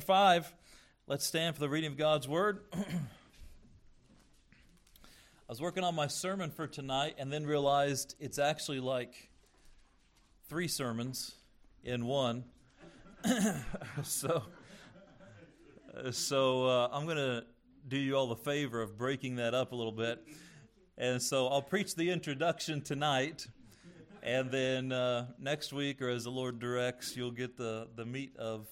chapter 5. Let's stand for the reading of God's Word. I was working on my sermon for tonight and then realized it's actually like three sermons in one. so so uh, I'm going to do you all the favor of breaking that up a little bit. And so I'll preach the introduction tonight. And then uh, next week, or as the Lord directs, you'll get the, the meat of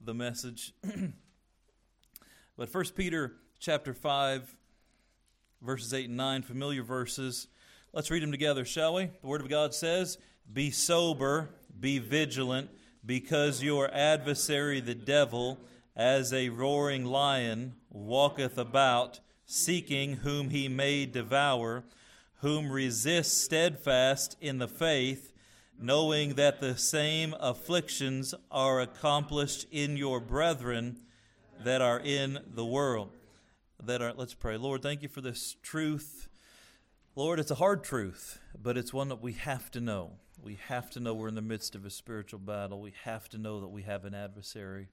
the message. but First Peter chapter 5, verses 8 and 9, familiar verses. Let's read them together, shall we? The Word of God says, Be sober, be vigilant, because your adversary, the devil, as a roaring lion, walketh about, seeking whom he may devour, whom resist steadfast in the faith, knowing that the same afflictions are accomplished in your brethren that are in the world. That are let's pray. Lord, thank you for this truth. Lord, it's a hard truth, but it's one that we have to know. We have to know we're in the midst of a spiritual battle. We have to know that we have an adversary.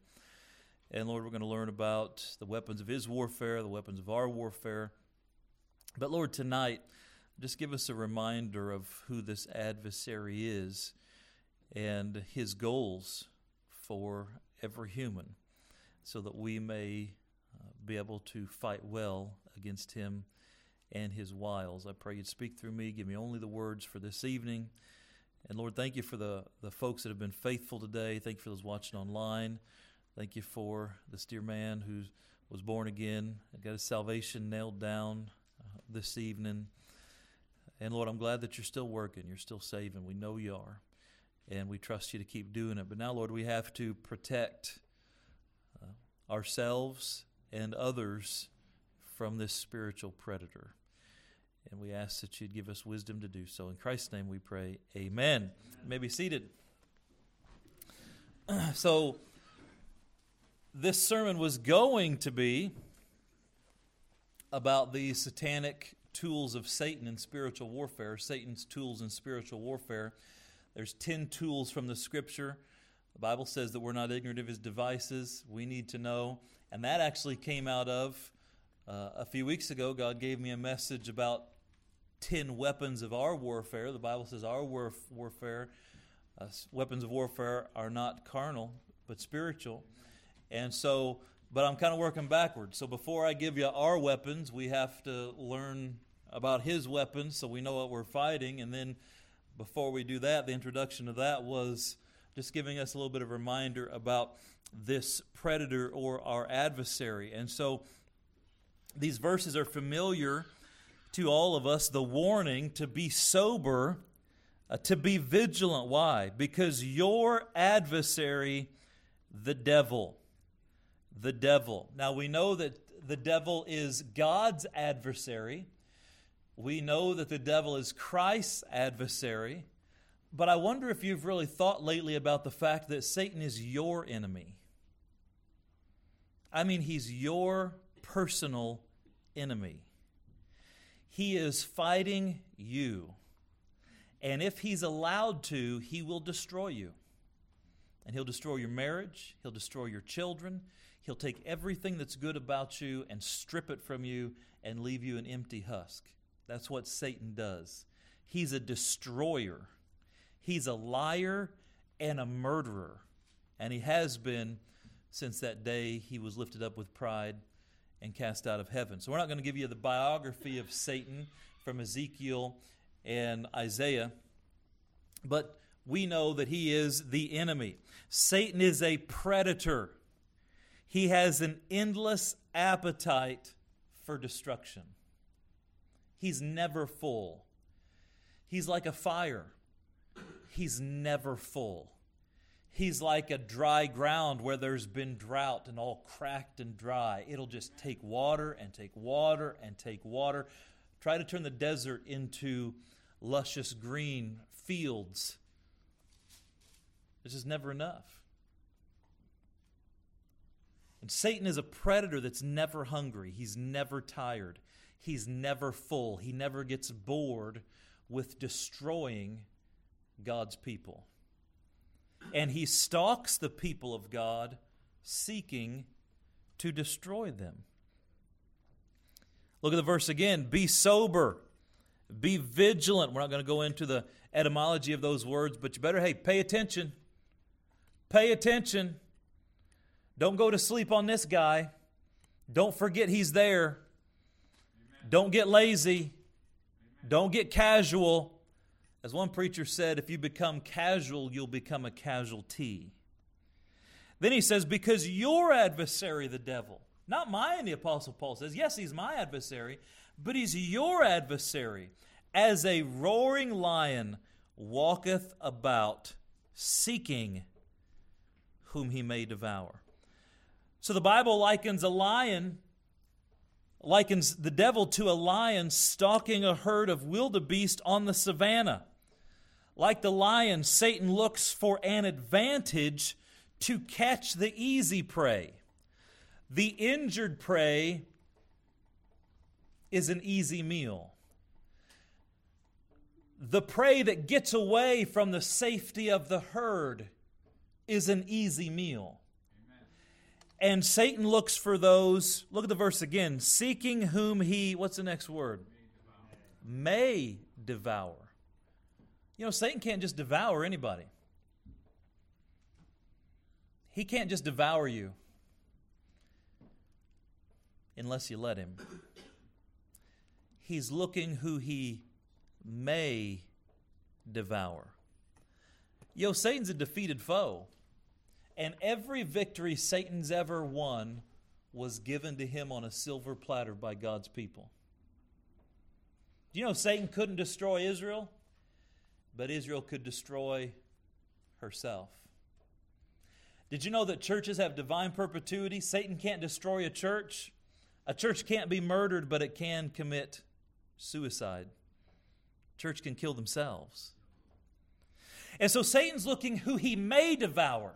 And Lord, we're going to learn about the weapons of His warfare, the weapons of our warfare. But Lord, tonight, just give us a reminder of who this adversary is and his goals for every human so that we may uh, be able to fight well against him and his wiles. I pray you'd speak through me, give me only the words for this evening. And Lord, thank you for the, the folks that have been faithful today. Thank you for those watching online. Thank you for this dear man who was born again and got his salvation nailed down uh, this evening. And Lord, I'm glad that you're still working, you're still saving. We know you are. And we trust you to keep doing it. But now, Lord, we have to protect uh, ourselves and others from this spiritual predator. And we ask that you'd give us wisdom to do so. In Christ's name we pray. Amen. You may be seated. so, this sermon was going to be about the satanic tools of Satan in spiritual warfare, Satan's tools in spiritual warfare. There's 10 tools from the scripture. The Bible says that we're not ignorant of his devices. We need to know. And that actually came out of uh, a few weeks ago. God gave me a message about 10 weapons of our warfare. The Bible says our warf- warfare, uh, weapons of warfare, are not carnal, but spiritual. And so, but I'm kind of working backwards. So before I give you our weapons, we have to learn about his weapons so we know what we're fighting. And then before we do that, the introduction of that was just giving us a little bit of reminder about this predator or our adversary. And so these verses are familiar to all of us the warning to be sober, uh, to be vigilant. Why? Because your adversary, the devil, the devil. Now we know that the devil is God's adversary. We know that the devil is Christ's adversary. But I wonder if you've really thought lately about the fact that Satan is your enemy. I mean, he's your personal enemy. He is fighting you. And if he's allowed to, he will destroy you. And he'll destroy your marriage, he'll destroy your children, He'll take everything that's good about you and strip it from you and leave you an empty husk. That's what Satan does. He's a destroyer, he's a liar and a murderer. And he has been since that day he was lifted up with pride and cast out of heaven. So we're not going to give you the biography of Satan from Ezekiel and Isaiah, but we know that he is the enemy. Satan is a predator. He has an endless appetite for destruction. He's never full. He's like a fire. He's never full. He's like a dry ground where there's been drought and all cracked and dry. It'll just take water and take water and take water. Try to turn the desert into luscious green fields. It's just never enough. And Satan is a predator that's never hungry. He's never tired. He's never full. He never gets bored with destroying God's people. And he stalks the people of God seeking to destroy them. Look at the verse again be sober, be vigilant. We're not going to go into the etymology of those words, but you better, hey, pay attention. Pay attention. Don't go to sleep on this guy. Don't forget he's there. Don't get lazy. Don't get casual. As one preacher said, if you become casual, you'll become a casualty. Then he says, because your adversary, the devil, not mine, the Apostle Paul says, yes, he's my adversary, but he's your adversary, as a roaring lion walketh about, seeking whom he may devour. So the Bible likens a lion, likens the devil to a lion stalking a herd of wildebeest on the savannah. Like the lion, Satan looks for an advantage to catch the easy prey. The injured prey is an easy meal. The prey that gets away from the safety of the herd is an easy meal. And Satan looks for those, look at the verse again, seeking whom he, what's the next word? May devour. You know, Satan can't just devour anybody, he can't just devour you unless you let him. He's looking who he may devour. Yo, Satan's a defeated foe. And every victory Satan's ever won was given to him on a silver platter by God's people. Do you know Satan couldn't destroy Israel? But Israel could destroy herself. Did you know that churches have divine perpetuity? Satan can't destroy a church. A church can't be murdered, but it can commit suicide. Church can kill themselves. And so Satan's looking who he may devour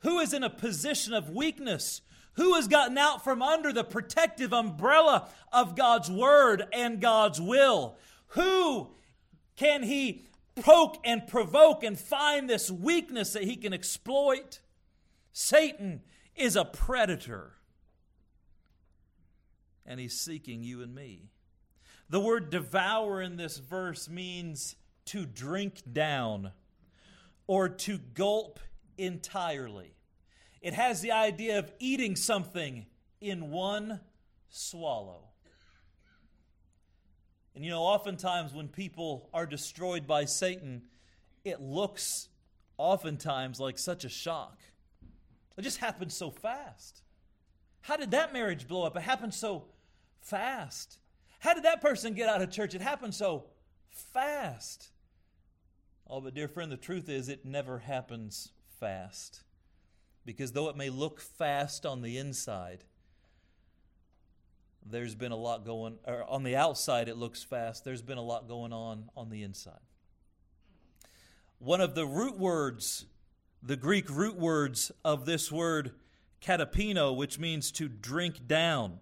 who is in a position of weakness, who has gotten out from under the protective umbrella of God's word and God's will, who can he poke and provoke and find this weakness that he can exploit? Satan is a predator, and he's seeking you and me. The word devour in this verse means to drink down or to gulp entirely. It has the idea of eating something in one swallow. And you know, oftentimes when people are destroyed by Satan, it looks oftentimes like such a shock. It just happened so fast. How did that marriage blow up? It happened so fast. How did that person get out of church? It happened so fast. Oh, but dear friend, the truth is it never happens fast. Because though it may look fast on the inside, there's been a lot going, or on the outside it looks fast, there's been a lot going on on the inside. One of the root words, the Greek root words of this word katapino, which means to drink down,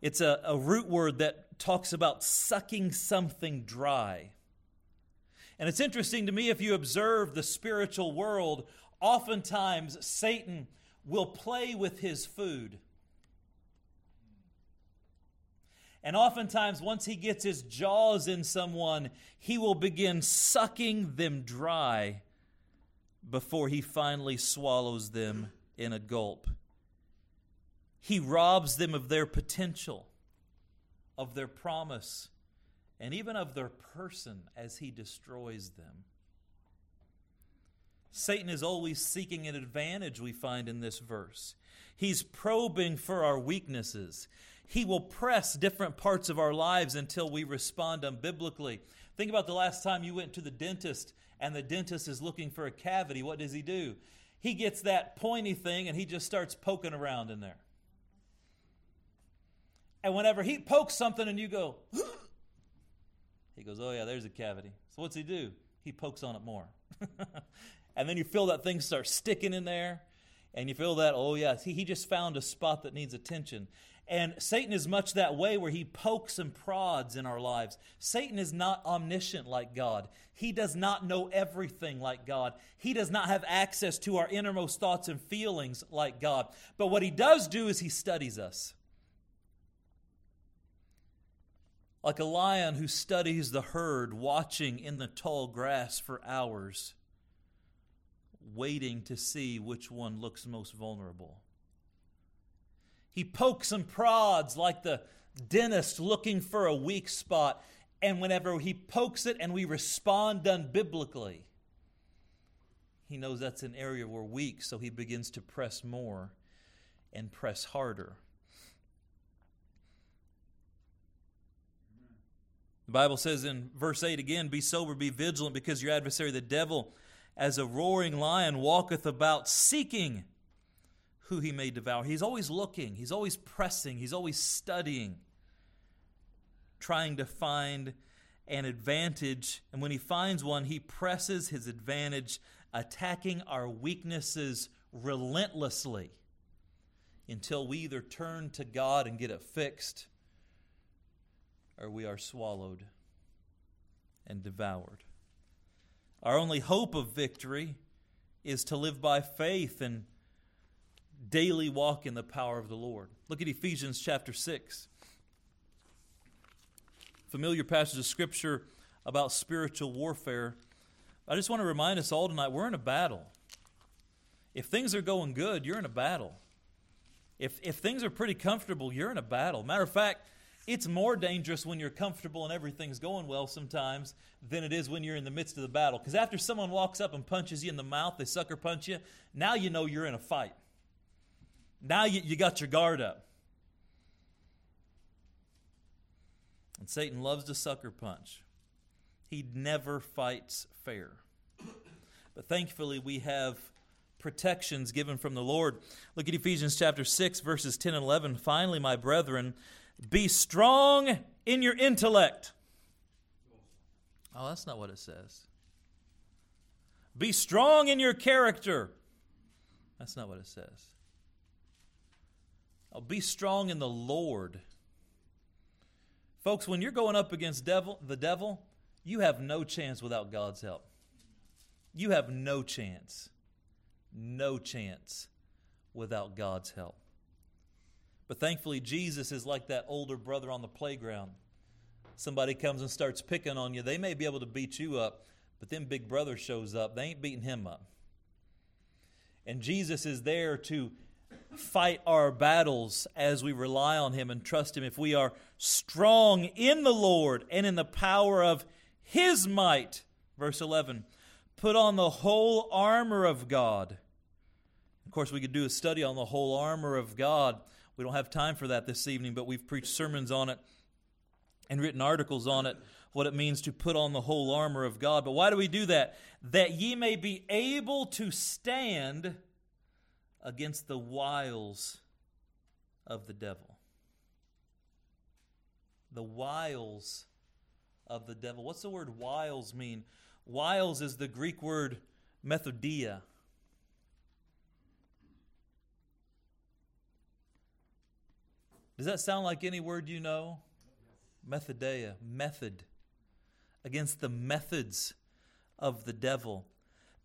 it's a, a root word that talks about sucking something dry. And it's interesting to me if you observe the spiritual world, oftentimes Satan will play with his food. And oftentimes, once he gets his jaws in someone, he will begin sucking them dry before he finally swallows them in a gulp. He robs them of their potential, of their promise, and even of their person as he destroys them. Satan is always seeking an advantage, we find in this verse. He's probing for our weaknesses. He will press different parts of our lives until we respond unbiblically. Think about the last time you went to the dentist and the dentist is looking for a cavity. What does he do? He gets that pointy thing and he just starts poking around in there. And whenever he pokes something and you go, he goes, Oh, yeah, there's a cavity. So what's he do? He pokes on it more. and then you feel that thing start sticking in there. and you feel that, oh, yeah, he, he just found a spot that needs attention. And Satan is much that way where he pokes and prods in our lives. Satan is not omniscient like God. He does not know everything like God. He does not have access to our innermost thoughts and feelings like God. But what he does do is he studies us. Like a lion who studies the herd, watching in the tall grass for hours, waiting to see which one looks most vulnerable. He pokes and prods like the dentist looking for a weak spot. And whenever he pokes it and we respond done biblically, he knows that's an area we're weak, so he begins to press more and press harder. The Bible says in verse 8 again, Be sober, be vigilant, because your adversary, the devil, as a roaring lion, walketh about seeking who he may devour. He's always looking, he's always pressing, he's always studying, trying to find an advantage. And when he finds one, he presses his advantage, attacking our weaknesses relentlessly until we either turn to God and get it fixed or we are swallowed and devoured. Our only hope of victory is to live by faith and daily walk in the power of the Lord. Look at Ephesians chapter 6. Familiar passage of scripture about spiritual warfare. I just want to remind us all tonight we're in a battle. If things are going good, you're in a battle. If, if things are pretty comfortable, you're in a battle. Matter of fact, it's more dangerous when you're comfortable and everything's going well sometimes than it is when you're in the midst of the battle. Because after someone walks up and punches you in the mouth, they sucker punch you, now you know you're in a fight. Now you, you got your guard up. And Satan loves to sucker punch. He never fights fair. But thankfully, we have protections given from the Lord. Look at Ephesians chapter 6, verses 10 and 11. Finally, my brethren, be strong in your intellect. Oh, that's not what it says. Be strong in your character. That's not what it says. Oh, be strong in the Lord. Folks, when you're going up against devil, the devil, you have no chance without God's help. You have no chance. No chance without God's help. But thankfully, Jesus is like that older brother on the playground. Somebody comes and starts picking on you. They may be able to beat you up, but then big brother shows up. They ain't beating him up. And Jesus is there to fight our battles as we rely on him and trust him. If we are strong in the Lord and in the power of his might, verse 11, put on the whole armor of God. Of course, we could do a study on the whole armor of God we don't have time for that this evening, but we've preached sermons on it and written articles on it, what it means to put on the whole armor of God. But why do we do that? That ye may be able to stand against the wiles of the devil. The wiles of the devil. What's the word wiles mean? Wiles is the Greek word methodeia. Does that sound like any word you know? Methodeia, method, against the methods of the devil.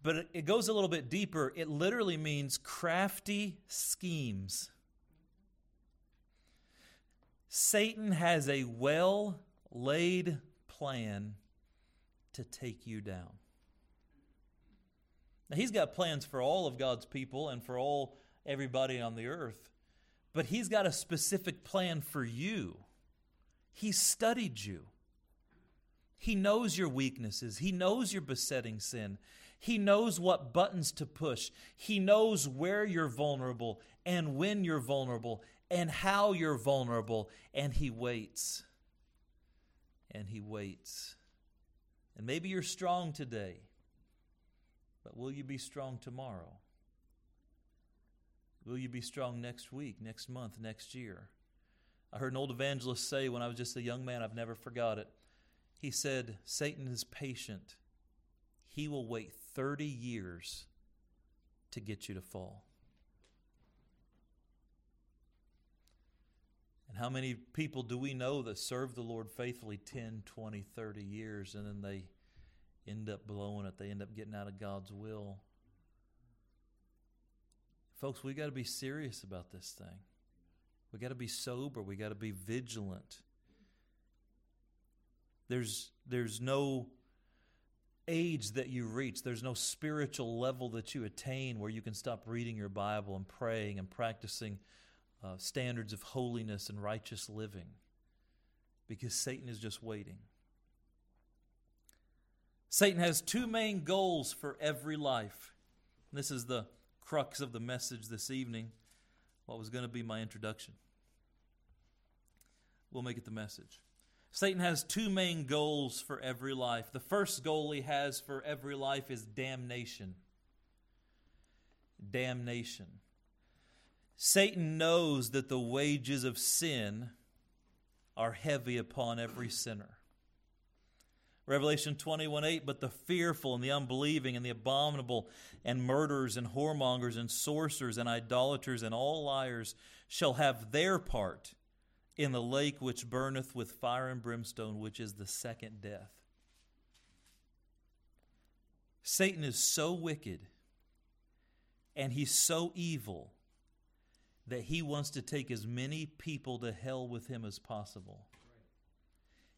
But it goes a little bit deeper. It literally means crafty schemes. Satan has a well laid plan to take you down. Now, he's got plans for all of God's people and for all everybody on the earth. But He's got a specific plan for you. He studied you. He knows your weaknesses. He knows your besetting sin. He knows what buttons to push. He knows where you're vulnerable and when you're vulnerable and how you're vulnerable. And He waits. And He waits. And maybe you're strong today, but will you be strong tomorrow? Will you be strong next week, next month, next year? I heard an old evangelist say when I was just a young man, I've never forgot it. He said, Satan is patient. He will wait 30 years to get you to fall. And how many people do we know that serve the Lord faithfully 10, 20, 30 years and then they end up blowing it? They end up getting out of God's will. Folks, we got to be serious about this thing. We got to be sober. We got to be vigilant. There's, there's no age that you reach, there's no spiritual level that you attain where you can stop reading your Bible and praying and practicing uh, standards of holiness and righteous living because Satan is just waiting. Satan has two main goals for every life. This is the crux of the message this evening, what was going to be my introduction. We'll make it the message. Satan has two main goals for every life. The first goal he has for every life is damnation. Damnation. Satan knows that the wages of sin are heavy upon every sinner. Revelation 21 8, but the fearful and the unbelieving and the abominable and murderers and whoremongers and sorcerers and idolaters and all liars shall have their part in the lake which burneth with fire and brimstone, which is the second death. Satan is so wicked and he's so evil that he wants to take as many people to hell with him as possible.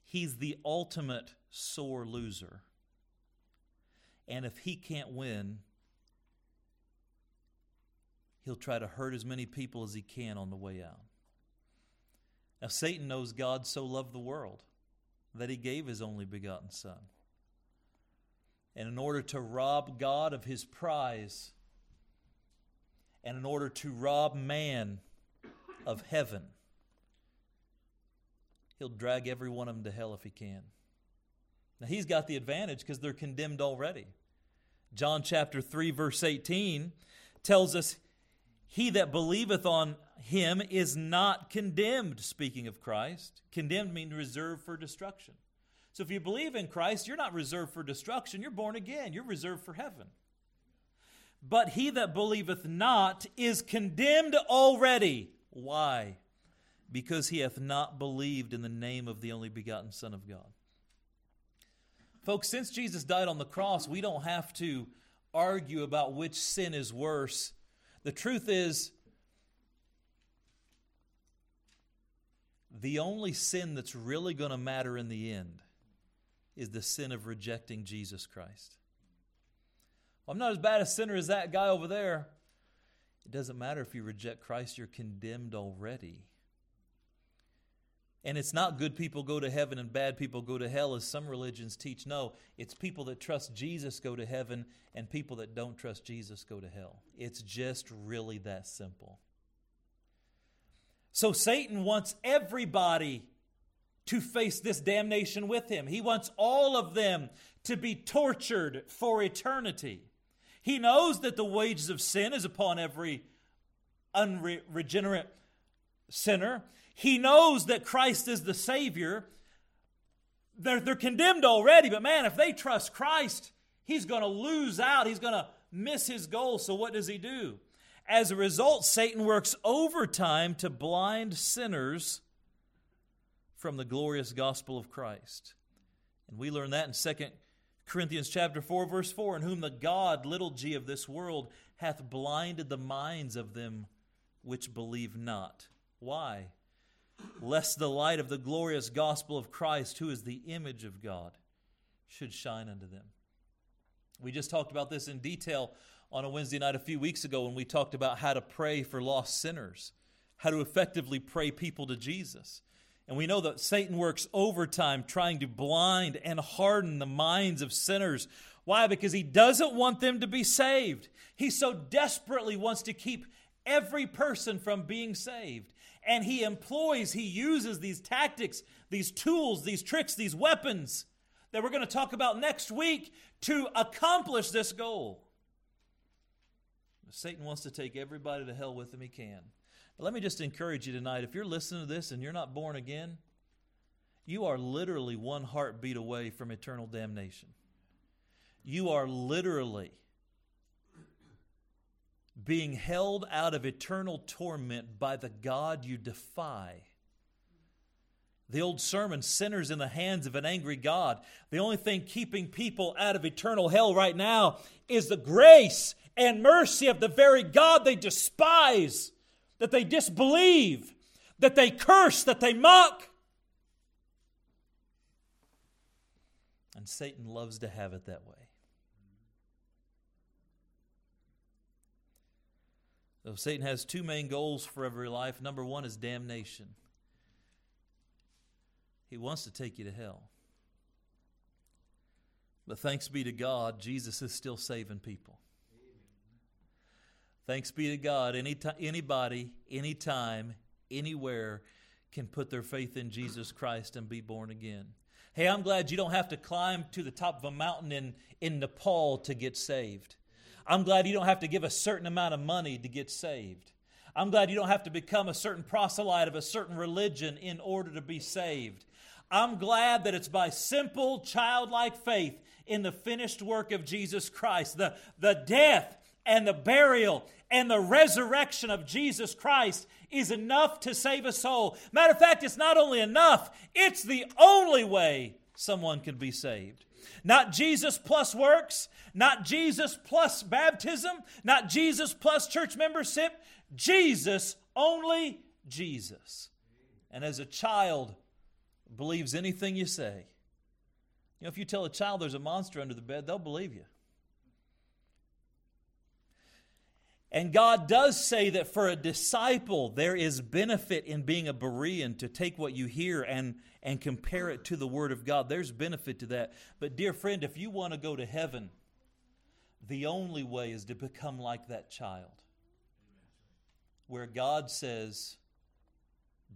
He's the ultimate sore loser. And if he can't win, he'll try to hurt as many people as he can on the way out. Now, Satan knows God so loved the world that he gave his only begotten Son. And in order to rob God of his prize, and in order to rob man of heaven, he'll drag every one of them to hell if he can. Now, he's got the advantage because they're condemned already. John chapter 3, verse 18 tells us, He that believeth on him is not condemned, speaking of Christ. Condemned means reserved for destruction. So if you believe in Christ, you're not reserved for destruction, you're born again, you're reserved for heaven. But he that believeth not is condemned already. Why? Because he hath not believed in the name of the only begotten Son of God. Folks, since Jesus died on the cross, we don't have to argue about which sin is worse. The truth is, the only sin that's really going to matter in the end is the sin of rejecting Jesus Christ. I'm not as bad a sinner as that guy over there. It doesn't matter if you reject Christ, you're condemned already. And it's not good people go to heaven and bad people go to hell, as some religions teach. No, it's people that trust Jesus go to heaven, and people that don't trust Jesus go to hell. It's just really that simple. So Satan wants everybody to face this damnation with him. He wants all of them to be tortured for eternity. He knows that the wages of sin is upon every unregenerate sinner. He knows that Christ is the Savior. They're, they're condemned already, but man, if they trust Christ, he's going to lose out. He's going to miss his goal. So, what does he do? As a result, Satan works overtime to blind sinners from the glorious gospel of Christ. And we learn that in 2 Corinthians chapter 4 verse 4 in whom the god little g of this world hath blinded the minds of them which believe not. Why? Lest the light of the glorious gospel of Christ who is the image of God should shine unto them. We just talked about this in detail on a Wednesday night a few weeks ago when we talked about how to pray for lost sinners, how to effectively pray people to Jesus. And we know that Satan works overtime trying to blind and harden the minds of sinners. Why? Because he doesn't want them to be saved. He so desperately wants to keep every person from being saved. And he employs, he uses these tactics, these tools, these tricks, these weapons that we're going to talk about next week to accomplish this goal. Satan wants to take everybody to hell with him he can. But let me just encourage you tonight if you're listening to this and you're not born again, you are literally one heartbeat away from eternal damnation. You are literally being held out of eternal torment by the God you defy The old sermon, sinners in the hands of an angry God. The only thing keeping people out of eternal hell right now is the grace and mercy of the very God they despise, that they disbelieve, that they curse, that they mock. And Satan loves to have it that way. So Satan has two main goals for every life. Number one is damnation. He wants to take you to hell. But thanks be to God, Jesus is still saving people. Thanks be to God, any t- anybody, anytime, anywhere can put their faith in Jesus Christ and be born again. Hey, I'm glad you don't have to climb to the top of a mountain in, in Nepal to get saved. I'm glad you don't have to give a certain amount of money to get saved. I'm glad you don't have to become a certain proselyte of a certain religion in order to be saved. I'm glad that it's by simple, childlike faith in the finished work of Jesus Christ, the, the death and the burial and the resurrection of Jesus Christ is enough to save a soul. Matter of fact, it's not only enough, it's the only way someone can be saved. Not Jesus plus works, not Jesus plus baptism, not Jesus plus church membership, Jesus, only Jesus. And as a child believes anything you say, you know, if you tell a child there's a monster under the bed, they'll believe you. And God does say that for a disciple, there is benefit in being a Berean to take what you hear and, and compare it to the Word of God. There's benefit to that. But, dear friend, if you want to go to heaven, the only way is to become like that child, where God says,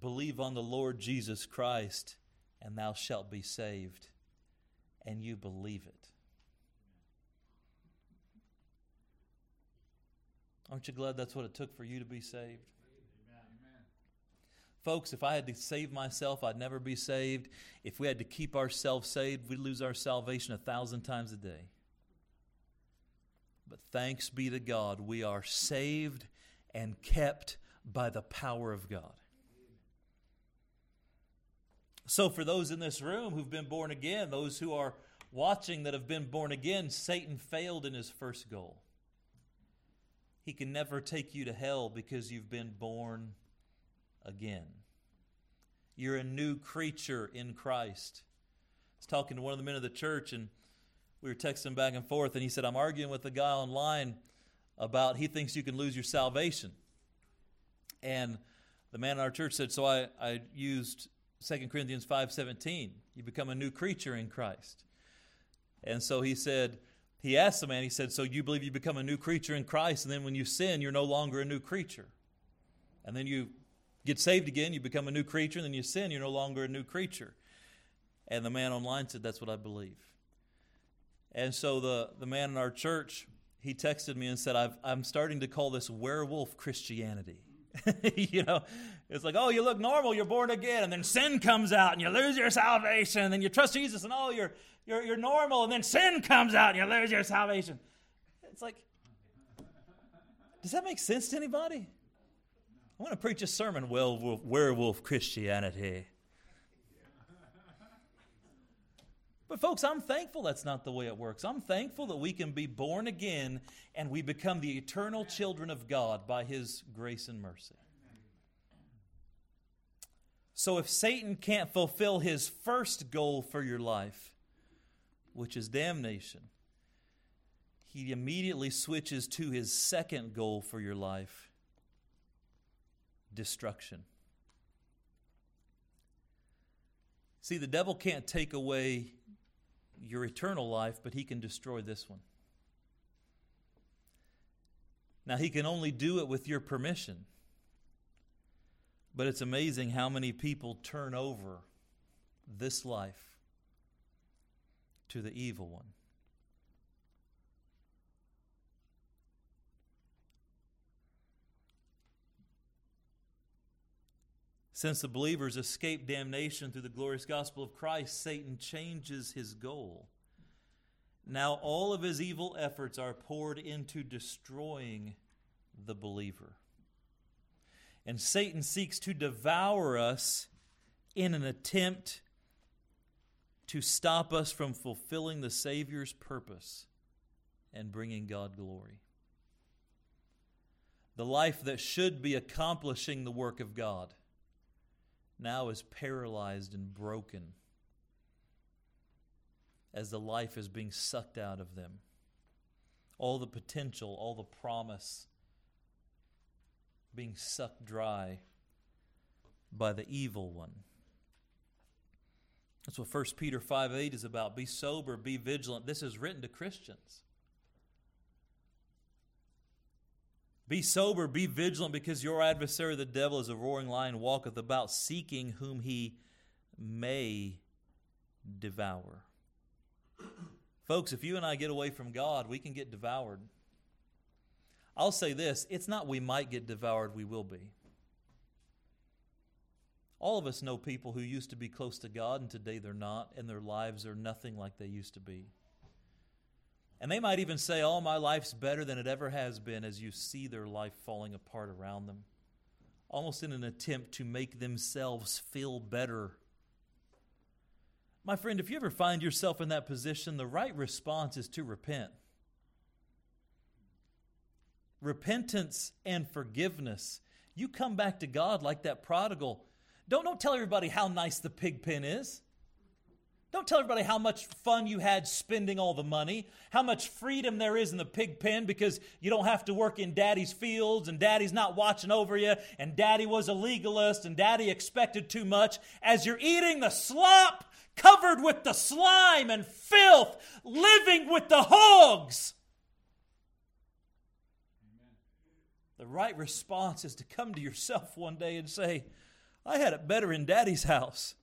Believe on the Lord Jesus Christ, and thou shalt be saved. And you believe it. Aren't you glad that's what it took for you to be saved? Amen. Folks, if I had to save myself, I'd never be saved. If we had to keep ourselves saved, we'd lose our salvation a thousand times a day. But thanks be to God, we are saved and kept by the power of God. So, for those in this room who've been born again, those who are watching that have been born again, Satan failed in his first goal. He can never take you to hell because you've been born again. You're a new creature in Christ. I was talking to one of the men of the church, and we were texting back and forth, and he said, I'm arguing with a guy online about he thinks you can lose your salvation. And the man in our church said, So I, I used 2 Corinthians 5:17. You become a new creature in Christ. And so he said, he asked the man, he said, So you believe you become a new creature in Christ, and then when you sin, you're no longer a new creature. And then you get saved again, you become a new creature, and then you sin, you're no longer a new creature. And the man online said, That's what I believe. And so the, the man in our church, he texted me and said, i am starting to call this werewolf Christianity. you know, it's like, oh, you look normal, you're born again, and then sin comes out and you lose your salvation, and then you trust Jesus, and oh, you're, you're, you're normal, and then sin comes out and you lose your salvation. It's like, does that make sense to anybody? I want to preach a sermon, werewolf, werewolf Christianity. But, folks, I'm thankful that's not the way it works. I'm thankful that we can be born again and we become the eternal children of God by His grace and mercy. So, if Satan can't fulfill his first goal for your life, which is damnation, he immediately switches to his second goal for your life destruction. See, the devil can't take away your eternal life, but he can destroy this one. Now, he can only do it with your permission. But it's amazing how many people turn over this life to the evil one. Since the believers escape damnation through the glorious gospel of Christ, Satan changes his goal. Now, all of his evil efforts are poured into destroying the believer. And Satan seeks to devour us in an attempt to stop us from fulfilling the Savior's purpose and bringing God glory. The life that should be accomplishing the work of God now is paralyzed and broken as the life is being sucked out of them. All the potential, all the promise being sucked dry by the evil one. That's what 1 Peter 5 8 is about. Be sober, be vigilant. This is written to Christians. Be sober, be vigilant, because your adversary, the devil, is a roaring lion, walketh about, seeking whom he may devour. Folks, if you and I get away from God, we can get devoured. I'll say this it's not we might get devoured, we will be. All of us know people who used to be close to God and today they're not, and their lives are nothing like they used to be. And they might even say, Oh, my life's better than it ever has been as you see their life falling apart around them, almost in an attempt to make themselves feel better. My friend, if you ever find yourself in that position, the right response is to repent. Repentance and forgiveness. You come back to God like that prodigal don't, don't tell everybody how nice the pig pen is. Don't tell everybody how much fun you had spending all the money, how much freedom there is in the pig pen because you don't have to work in daddy's fields and daddy's not watching over you and daddy was a legalist and daddy expected too much. As you're eating the slop covered with the slime and filth, living with the hogs. The right response is to come to yourself one day and say, I had it better in daddy's house.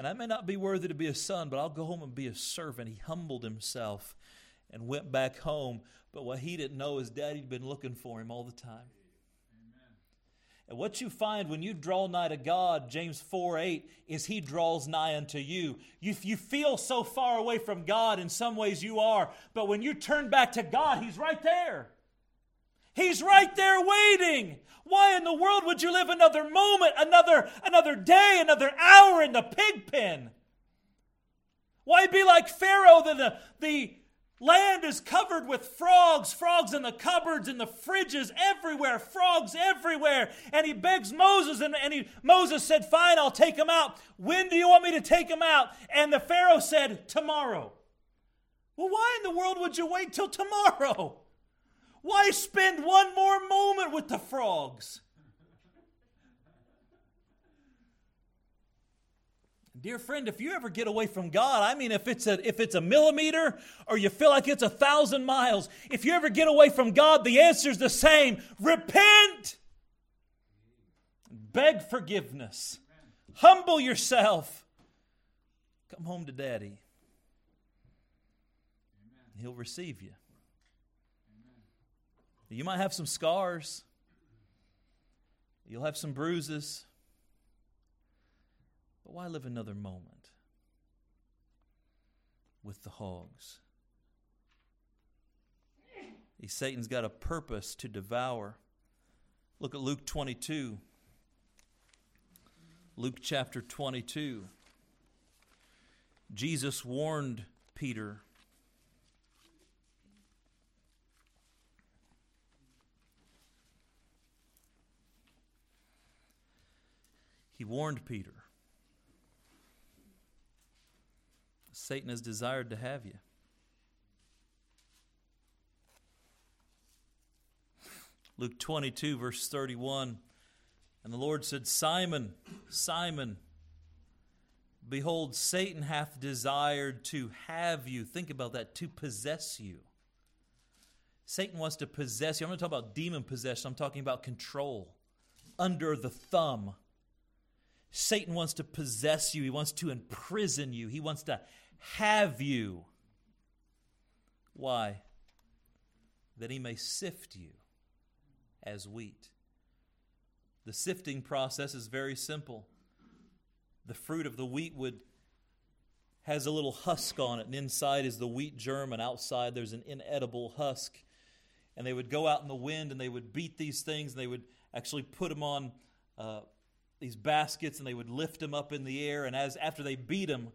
And I may not be worthy to be a son, but I'll go home and be a servant. He humbled himself and went back home. But what he didn't know is daddy'd been looking for him all the time. And what you find when you draw nigh to God, James 4 8, is He draws nigh unto you. you. You feel so far away from God, in some ways you are, but when you turn back to God, He's right there. He's right there waiting. Why in the world would you live another moment, another, another day, another hour in the pig pen? Why be like Pharaoh that the, the land is covered with frogs, frogs in the cupboards, in the fridges, everywhere, frogs everywhere. And he begs Moses, and, and he, Moses said, Fine, I'll take them out. When do you want me to take them out? And the Pharaoh said, Tomorrow. Well, why in the world would you wait till tomorrow? Why spend one more moment with the frogs? Dear friend, if you ever get away from God, I mean if it's a if it's a millimeter or you feel like it's a thousand miles, if you ever get away from God, the answer is the same. Repent. Beg forgiveness. Humble yourself. Come home to daddy. He'll receive you. You might have some scars, you'll have some bruises, but why live another moment with the hogs? Satan's got a purpose to devour. Look at Luke 22. Luke chapter 22. Jesus warned Peter He warned Peter Satan has desired to have you. Luke 22, verse 31. And the Lord said, Simon, Simon, behold, Satan hath desired to have you. Think about that, to possess you. Satan wants to possess you. I'm not talking about demon possession, I'm talking about control, under the thumb. Satan wants to possess you, he wants to imprison you, he wants to have you. Why? That he may sift you as wheat. The sifting process is very simple. The fruit of the wheat would has a little husk on it, and inside is the wheat germ, and outside there's an inedible husk. And they would go out in the wind and they would beat these things, and they would actually put them on uh, these baskets and they would lift them up in the air. And as after they beat them,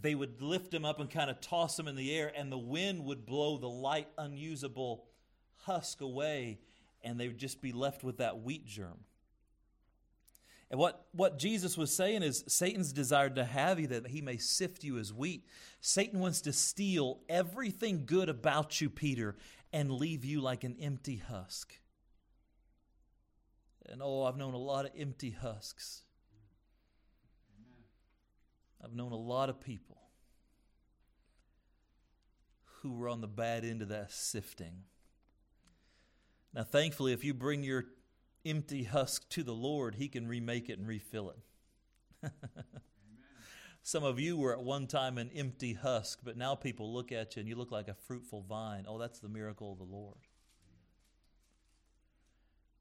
they would lift them up and kind of toss them in the air, and the wind would blow the light, unusable husk away, and they would just be left with that wheat germ. And what, what Jesus was saying is Satan's desired to have you that he may sift you as wheat. Satan wants to steal everything good about you, Peter, and leave you like an empty husk. And oh, I've known a lot of empty husks. I've known a lot of people who were on the bad end of that sifting. Now, thankfully, if you bring your empty husk to the Lord, He can remake it and refill it. Some of you were at one time an empty husk, but now people look at you and you look like a fruitful vine. Oh, that's the miracle of the Lord.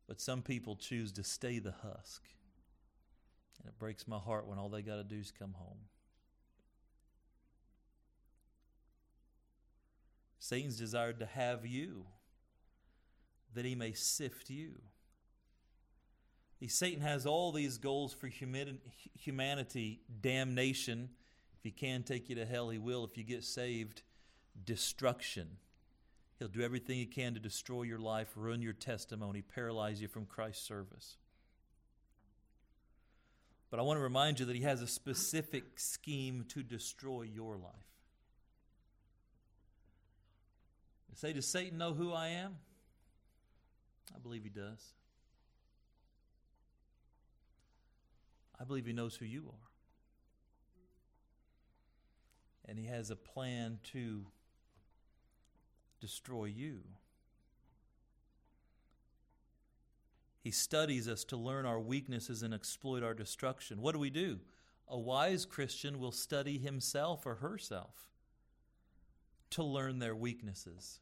But some people choose to stay the husk. And it breaks my heart when all they got to do is come home. Satan's desired to have you that he may sift you. Satan has all these goals for humanity damnation. If he can take you to hell, he will. If you get saved, destruction. He'll do everything he can to destroy your life, ruin your testimony, paralyze you from Christ's service. But I want to remind you that he has a specific scheme to destroy your life. You say, Does Satan know who I am? I believe he does. I believe he knows who you are. And he has a plan to destroy you. He studies us to learn our weaknesses and exploit our destruction. What do we do? A wise Christian will study himself or herself to learn their weaknesses